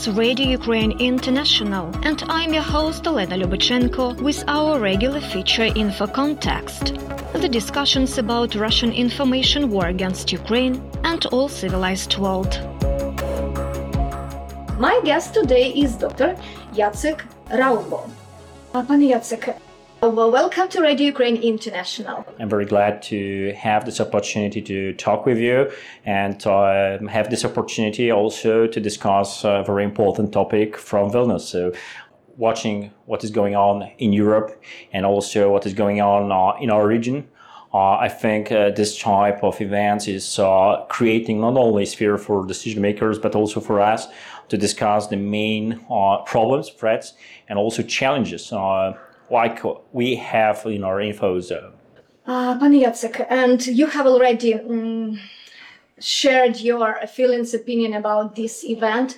is Radio Ukraine International, and I'm your host Elena Lubachenko with our regular feature Info Context. The discussions about Russian information war against Ukraine and all civilized world. My guest today is Dr. Jacek Raubo. Pan Jacek, well, welcome to Radio Ukraine International. I'm very glad to have this opportunity to talk with you and uh, have this opportunity also to discuss a very important topic from Vilnius. So, watching what is going on in Europe and also what is going on uh, in our region. Uh, I think uh, this type of events is uh, creating not only a sphere for decision makers, but also for us to discuss the main uh, problems, threats, and also challenges like we have in our info zone. Uh, Jacek, and you have already um, shared your feelings, opinion about this event.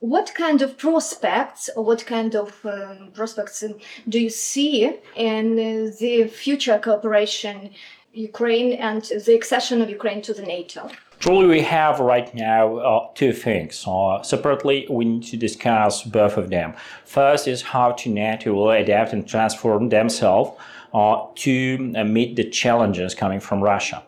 What kind of prospects or what kind of um, prospects do you see in the future cooperation Ukraine and the accession of Ukraine to the NATO? Truly, we have right now uh, two things. Uh, separately, we need to discuss both of them. First is how to NATO will adapt and transform themselves uh, to uh, meet the challenges coming from Russia.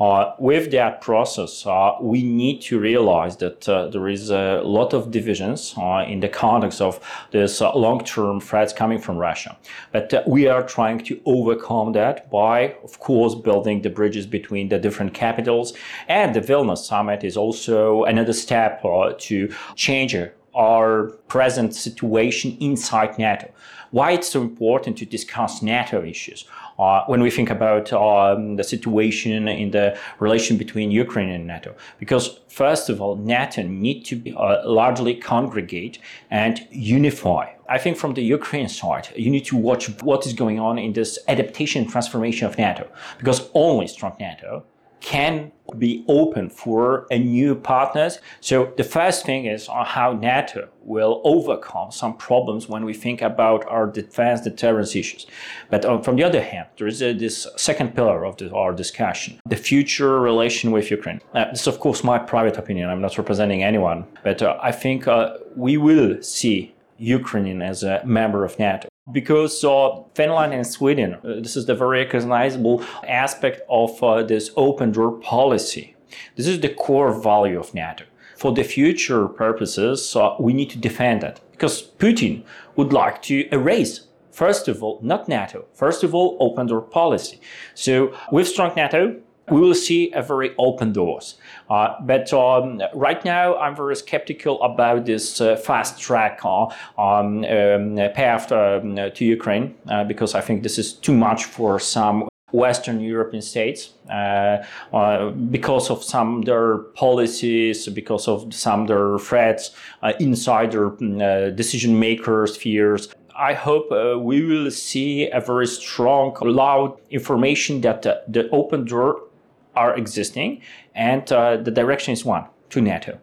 Uh, with that process, uh, we need to realize that uh, there is a lot of divisions uh, in the context of this uh, long-term threats coming from Russia. But uh, we are trying to overcome that by, of course, building the bridges between the different capitals. And the Vilnius summit is also another step to change our present situation inside NATO. Why it's so important to discuss NATO issues? Uh, when we think about um, the situation in the relation between Ukraine and NATO. Because first of all, NATO need to be, uh, largely congregate and unify. I think from the Ukraine side, you need to watch what is going on in this adaptation transformation of NATO. Because only strong NATO can be open for a new partners. So the first thing is on how NATO will overcome some problems when we think about our defense deterrence issues. But um, from the other hand, there is a, this second pillar of the, our discussion, the future relation with Ukraine. Uh, this is of course my private opinion. I'm not representing anyone, but uh, I think uh, we will see Ukraine as a member of NATO because uh, Finland and Sweden, uh, this is the very recognizable aspect of uh, this open door policy. This is the core value of NATO. For the future purposes, uh, we need to defend it because Putin would like to erase First of all, not NATO. First of all, open door policy. So with strong NATO, we will see a very open doors. Uh, but um, right now, I'm very skeptical about this uh, fast track uh, um, um, path um, to Ukraine uh, because I think this is too much for some Western European states uh, uh, because of some their policies, because of some their threats uh, inside their uh, decision makers' fears. I hope uh, we will see a very strong, loud information that the open door are existing, and uh, the direction is one to NATO.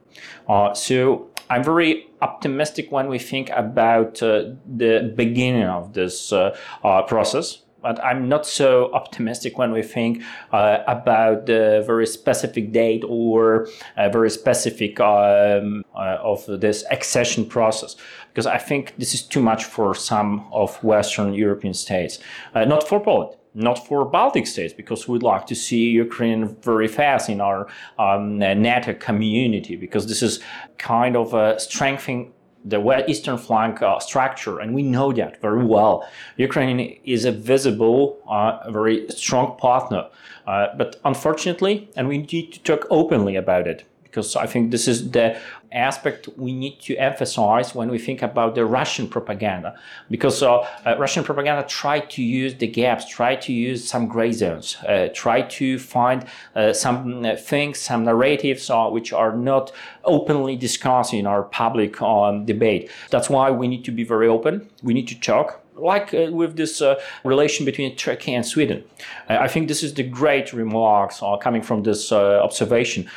Uh, so I'm very optimistic when we think about uh, the beginning of this uh, uh, process. But I'm not so optimistic when we think uh, about the very specific date or very specific um, of this accession process, because I think this is too much for some of Western European states, not for Poland not for Baltic states, because we'd like to see Ukraine very fast in our um, NATO community, because this is kind of uh, strengthening the eastern flank uh, structure, and we know that very well. Ukraine is a visible, uh, very strong partner, uh, but unfortunately, and we need to talk openly about it because I think this is the aspect we need to emphasize when we think about the Russian propaganda. Because uh, uh, Russian propaganda try to use the gaps, try to use some gray zones, uh, try to find uh, some uh, things, some narratives uh, which are not openly discussed in our public um, debate. That's why we need to be very open. We need to talk like uh, with this uh, relation between Turkey and Sweden. Uh, I think this is the great remarks coming from this observation.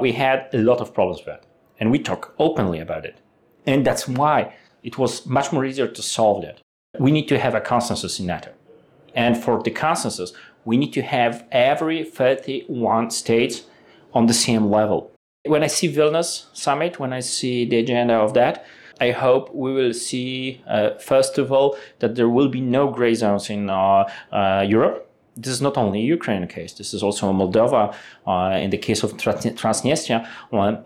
we had a lot of problems with that and we talk openly about it. And that's why it was much more easier to solve that. We need to have a consensus in NATO. And for the consensus, we need to have every 31 states on the same level. When I see Vilnius summit, when I see the agenda of that, I hope we will see, uh, first of all, that there will be no gray zones in uh, uh, Europe. This is not only Ukraine case. This is also Moldova, uh, in the case of Transnistria,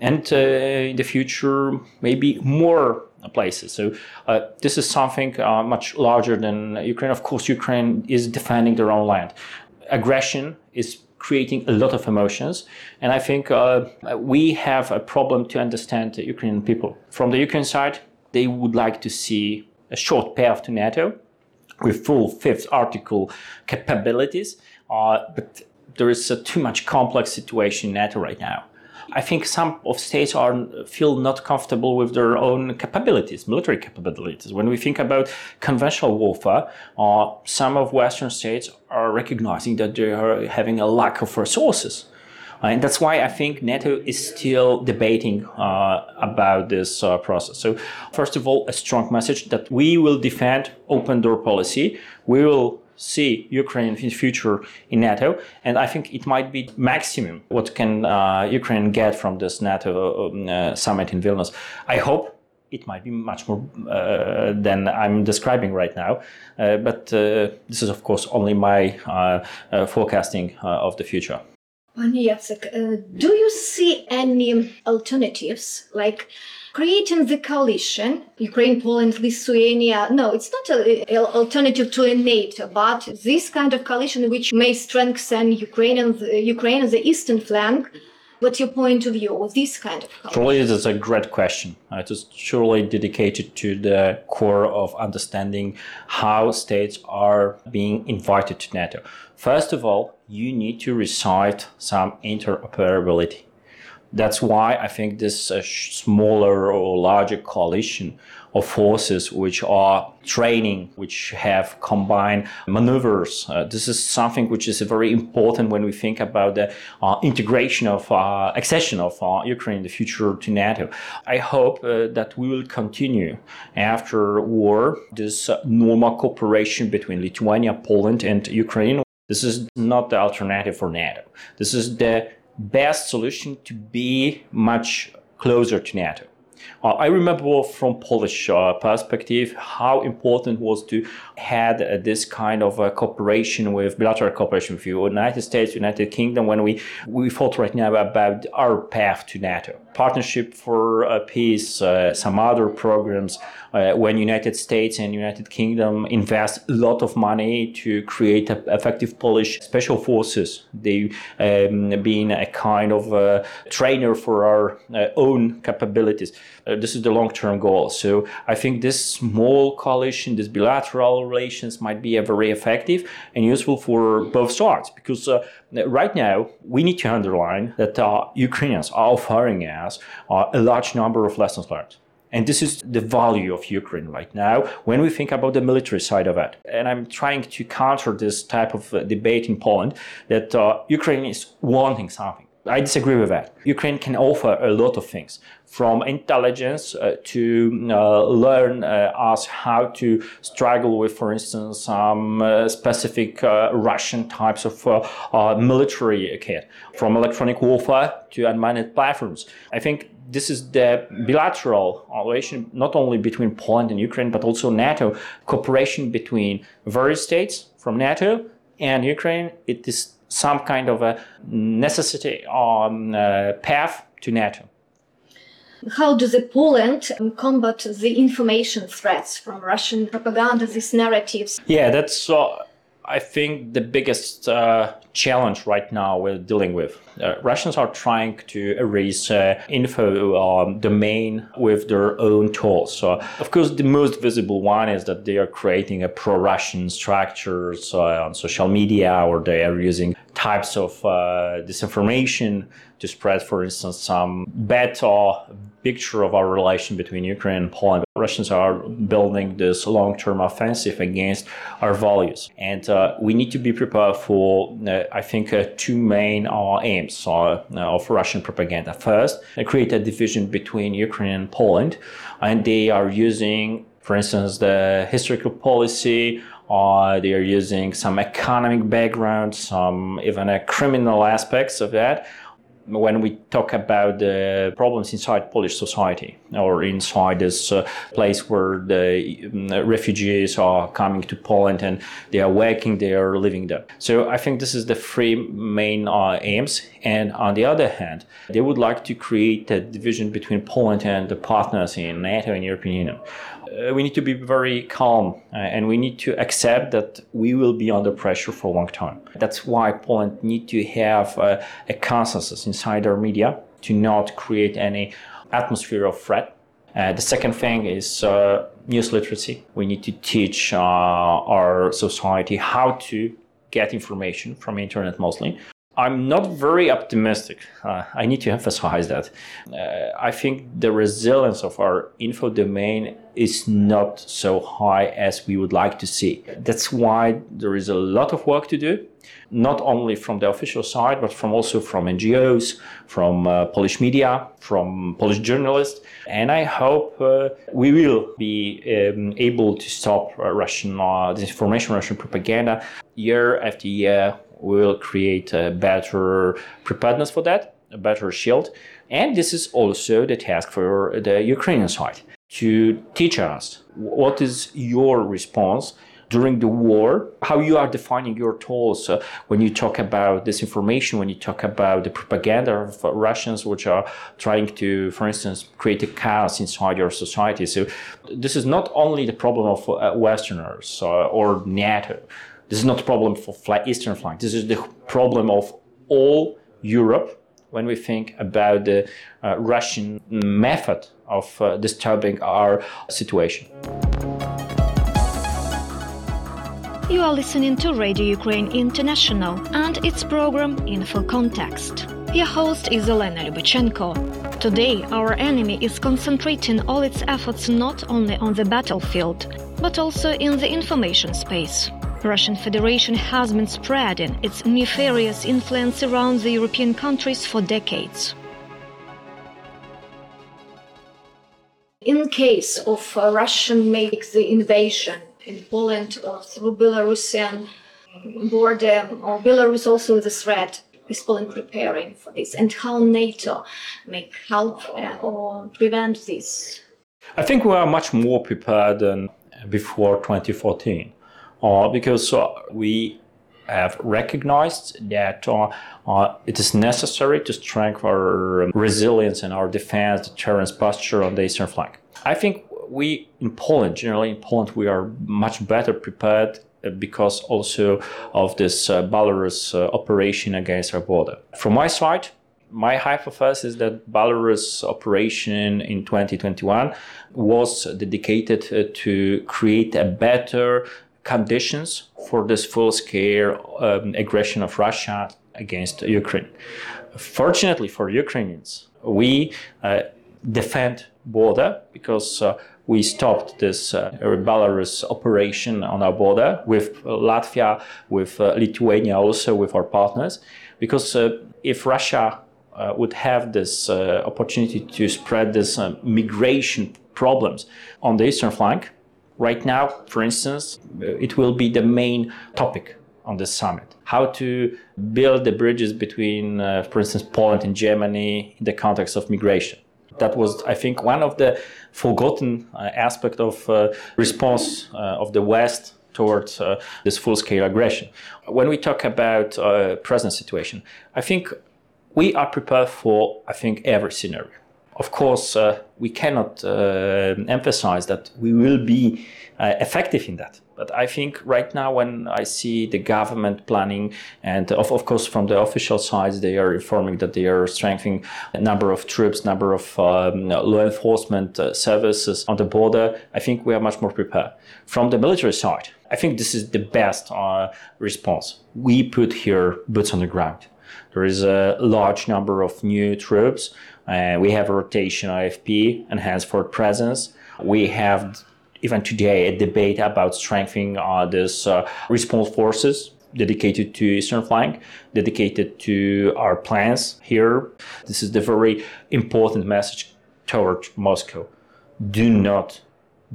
and uh, in the future maybe more places. So uh, this is something uh, much larger than Ukraine. Of course, Ukraine is defending their own land. Aggression is creating a lot of emotions, and I think uh, we have a problem to understand the Ukrainian people. From the Ukraine side, they would like to see a short path to NATO with full Fifth Article capabilities, uh, but there is too much complex situation in NATO right now. I think some of states are feel not comfortable with their own capabilities, military capabilities. When we think about conventional warfare, uh, some of Western states are recognizing that they are having a lack of resources. Uh, and that's why I think NATO is still debating uh, about this uh, process. So, first of all, a strong message that we will defend open door policy. We will see Ukraine in the future in NATO, and I think it might be maximum what can uh, Ukraine get from this NATO um, uh, summit in Vilnius. I hope it might be much more uh, than I'm describing right now, uh, but uh, this is of course only my uh, forecasting of the future. Pani Jacek, do you see any alternatives like? Creating the coalition, Ukraine, Poland, Lithuania. No, it's not an alternative to a NATO, but this kind of coalition which may strengthen Ukraine and the, Ukraine and the eastern flank. What's your point of view with this kind of coalition? Surely it is a great question. Uh, it is surely dedicated to the core of understanding how states are being invited to NATO. First of all, you need to recite some interoperability that's why I think this uh, smaller or larger coalition of forces which are training, which have combined maneuvers. Uh, this is something which is very important when we think about the uh, integration of uh, accession of uh, Ukraine in the future to NATO. I hope uh, that we will continue after war this normal cooperation between Lithuania, Poland, and Ukraine. This is not the alternative for NATO. This is the best solution to be much closer to NATO. Uh, I remember from Polish uh, perspective how important was to had uh, this kind of cooperation with bilateral cooperation with the United States, United Kingdom when we we thought right now about our path to NATO, partnership for uh, peace, uh, some other programs. when United States and United Kingdom invest a lot of money to create effective Polish special forces, they um, being a kind of trainer for our own capabilities. this is the long-term goal. So I think this small coalition, this bilateral relations might be very effective and useful for both sides because uh, right now we need to underline that uh, Ukrainians are offering us uh, a large number of lessons learned. And this is the value of Ukraine right now when we think about the military side of it. And I'm trying to counter this type of uh, debate in Poland that uh, Ukraine is wanting something. I disagree with that. Ukraine can offer a lot of things, from intelligence uh, to uh, learn uh, us how to struggle with, for instance, some uh, specific uh, Russian types of uh, military kit, from electronic warfare to unmanned platforms. I think this is the bilateral relation not only between Poland and Ukraine, but also NATO cooperation between various states from NATO and Ukraine. It is some kind of a necessity on uh, path to NATO. How does the Poland combat the information threats from Russian propaganda, these narratives? Yeah, that's uh, I think the biggest uh, challenge right now we're dealing with. Uh, Russians are trying to erase uh, info um, domain with their own tools. So, of course, the most visible one is that they are creating a pro-Russian structures uh, on social media, or they are using types of uh, disinformation to spread, for instance, some bad or picture of our relation between Ukraine and Poland. Russians are building this long-term offensive against our values, and uh, we need to be prepared for, uh, I think, uh, two main uh, aims uh, of Russian propaganda. First, create a division between Ukraine and Poland, and they are using, for instance, the historical policy uh, they are using some economic background, some even uh, criminal aspects of that when we talk about the problems inside Polish society or inside this uh, place where the um, refugees are coming to Poland and they are working, they are living there. So I think this is the three main uh, aims. And on the other hand, they would like to create a division between Poland and the partners in NATO and European Union. Uh, we need to be very calm uh, and we need to accept that we will be under pressure for a long time. That's why Poland need to have uh, a consensus inside our media to not create any atmosphere of threat. Uh, the second thing is uh, news literacy. We need to teach uh, our society how to get information from internet mostly I'm not very optimistic. Uh, I need to emphasize that. Uh, I think the resilience of our info domain is not so high as we would like to see. That's why there is a lot of work to do, not only from the official side, but from also from NGOs, from uh, Polish media, from Polish journalists. And I hope uh, we will be um, able to stop Russian uh, disinformation, Russian propaganda year after year will create a better preparedness for that, a better shield. And this is also the task for the Ukrainian side to teach us what is your response during the war, how you are defining your tools uh, when you talk about disinformation, when you talk about the propaganda of Russians, which are trying to, for instance, create a chaos inside your society. So this is not only the problem of uh, Westerners uh, or NATO. This is not a problem for Eastern flank. This is the problem of all Europe when we think about the uh, Russian method of uh, disturbing our situation. You are listening to Radio Ukraine International and its program Info Context. Your host is Elena Lubachenko. Today, our enemy is concentrating all its efforts not only on the battlefield, but also in the information space. Russian Federation has been spreading its nefarious influence around the European countries for decades. In case of uh, Russian makes the invasion in Poland or through Belarusian border, or Belarus also the threat, is Poland preparing for this, and how NATO may help uh, or prevent this? I think we are much more prepared than before 2014 uh, because uh, we have recognized that uh, uh, it is necessary to strengthen our resilience and our defense, deterrence posture on the eastern flank. I think we in Poland, generally in Poland, we are much better prepared uh, because also of this uh, Belarus uh, operation against our border. From my side, my hypothesis is that Belarus operation in 2021 was dedicated to create a better conditions for this full scale um, aggression of Russia against Ukraine. Fortunately for Ukrainians, we uh, defend border because uh, we stopped this uh, Belarus operation on our border with Latvia, with uh, Lithuania, also with our partners. Because uh, if Russia uh, would have this opportunity to spread this migration problems on the eastern flank, Right now, for instance, uh, it will be the main topic on the summit. How to build the bridges between, uh, for instance, Poland and Germany in the context of migration. That was, I think, one of the forgotten uh, aspect of uh, response uh, of the West towards uh, this full-scale aggression. When we talk about present situation, I think we are prepared for, I think, every scenario of course, uh, we cannot uh, emphasize that we will be uh, effective in that. But I think right now, when I see the government planning, and of, of course from the official side, they are informing that they are strengthening a number of troops, number of um, law enforcement uh, services on the border. I think we are much more prepared. From the military side, I think this is the best uh, response. We put here boots on the ground. There is a large number of new troops uh, we have a rotation eFP, enhanced forward presence. We have even today a debate about strengthening uh, this uh, response forces dedicated to eastern flank, dedicated to our plans here. This is the very important message toward Moscow. Do not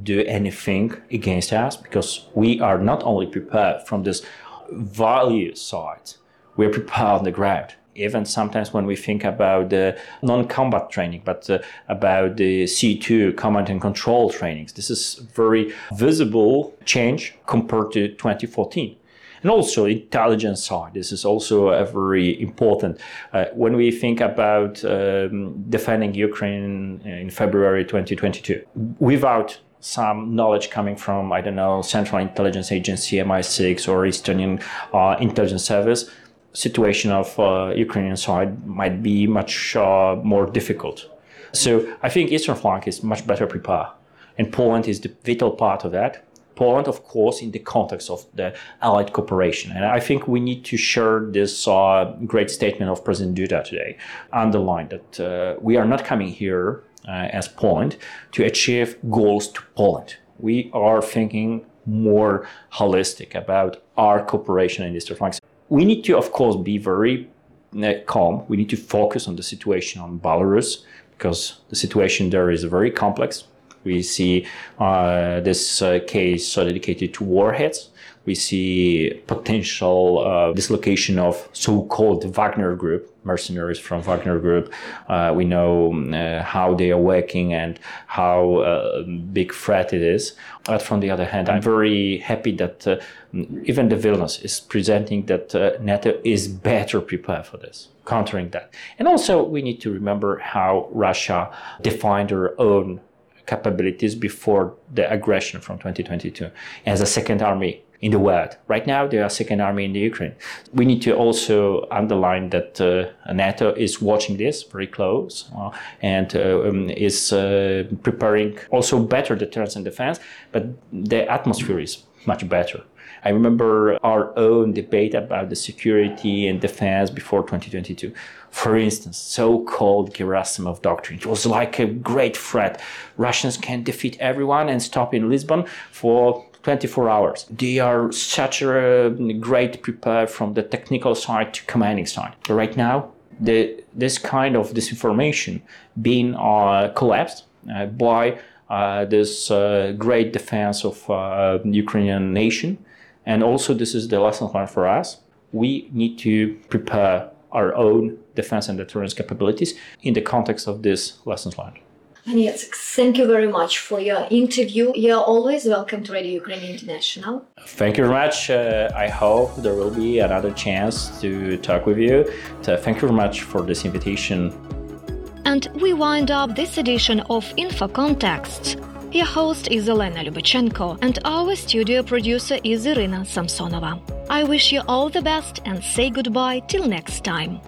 do anything against us because we are not only prepared from this value side, we are prepared on the ground even sometimes when we think about the non-combat training, but uh, about the C2 command and control trainings. This is very visible change compared to 2014 and also intelligence side. This is also a very important. Uh, when we think about um, defending Ukraine in February 2022, without some knowledge coming from I don't know Central Intelligence Agency MI6 or Estonian uh, intelligence service, situation of uh, Ukrainian side might be much uh, more difficult. So I think Eastern flank is much better prepared, and Poland is the vital part of that. Poland, of course, in the context of the Allied cooperation. And I think we need to share this uh, great statement of President Duda today, underline that uh, we are not coming here uh, as Poland to achieve goals to Poland. We are thinking more holistic about our cooperation in Eastern flanks. We need to, of course, be very uh, calm. We need to focus on the situation on Belarus because the situation there is very complex we see uh, this uh, case dedicated to warheads. We see potential uh, dislocation of so-called Wagner Group, mercenaries from Wagner Group. Uh, we know uh, how they are working and how big threat it is. But from the other hand, I'm very happy that even the Vilnius is presenting that NATO is better prepared for this, countering that. And also, we need to remember how Russia defined her own capabilities before the aggression from 2022 as a second army in the world. Right now, they are second army in the Ukraine. We need to also underline that uh, NATO is watching this very close uh, and uh, um, is uh, preparing also better deterrence and defense, but the atmosphere is much better. I remember our own debate about the security and defense before 2022. For instance, so-called Gerasimov doctrine. It was like a great threat. Russians can defeat everyone and stop in Lisbon for 24 hours. They are such a great prepared from the technical side to commanding side. But right now, the, this kind of disinformation being uh, collapsed uh, by uh, this uh, great defense of uh, Ukrainian nation and also, this is the lesson learned for us. We need to prepare our own defense and deterrence capabilities in the context of this lessons learned. And yes, thank you very much for your interview. You're always welcome to Radio Ukraine International. Thank you very much. Uh, I hope there will be another chance to talk with you. So thank you very much for this invitation. And we wind up this edition of Info Context. Your host is Elena Lubachenko, and our studio producer is Irina Samsonova. I wish you all the best and say goodbye till next time.